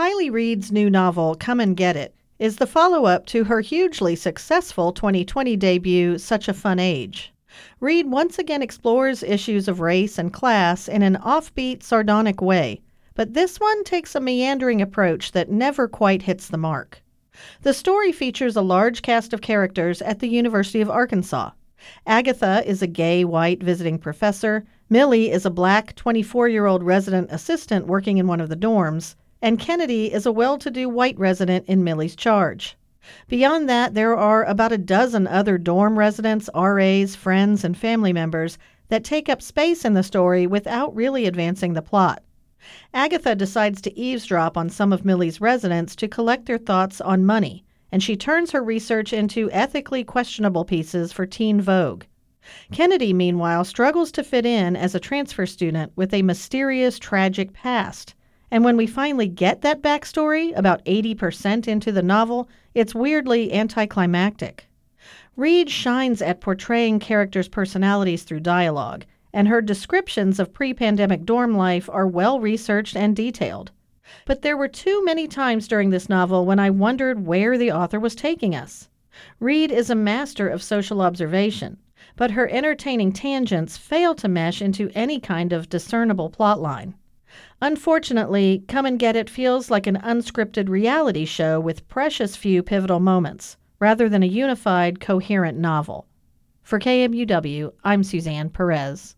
Kiley Reid's new novel, Come and Get It, is the follow up to her hugely successful 2020 debut, Such a Fun Age. Reid once again explores issues of race and class in an offbeat, sardonic way, but this one takes a meandering approach that never quite hits the mark. The story features a large cast of characters at the University of Arkansas. Agatha is a gay white visiting professor, Millie is a black 24 year old resident assistant working in one of the dorms, and Kennedy is a well to do white resident in Millie's charge. Beyond that, there are about a dozen other dorm residents, RAs, friends, and family members that take up space in the story without really advancing the plot. Agatha decides to eavesdrop on some of Millie's residents to collect their thoughts on money, and she turns her research into ethically questionable pieces for Teen Vogue. Kennedy, meanwhile, struggles to fit in as a transfer student with a mysterious, tragic past. And when we finally get that backstory, about 80% into the novel, it's weirdly anticlimactic. Reid shines at portraying characters' personalities through dialogue, and her descriptions of pre pandemic dorm life are well researched and detailed. But there were too many times during this novel when I wondered where the author was taking us. Reid is a master of social observation, but her entertaining tangents fail to mesh into any kind of discernible plotline. Unfortunately, Come and Get It feels like an unscripted reality show with precious few pivotal moments, rather than a unified, coherent novel. For KMUW, I'm Suzanne Perez.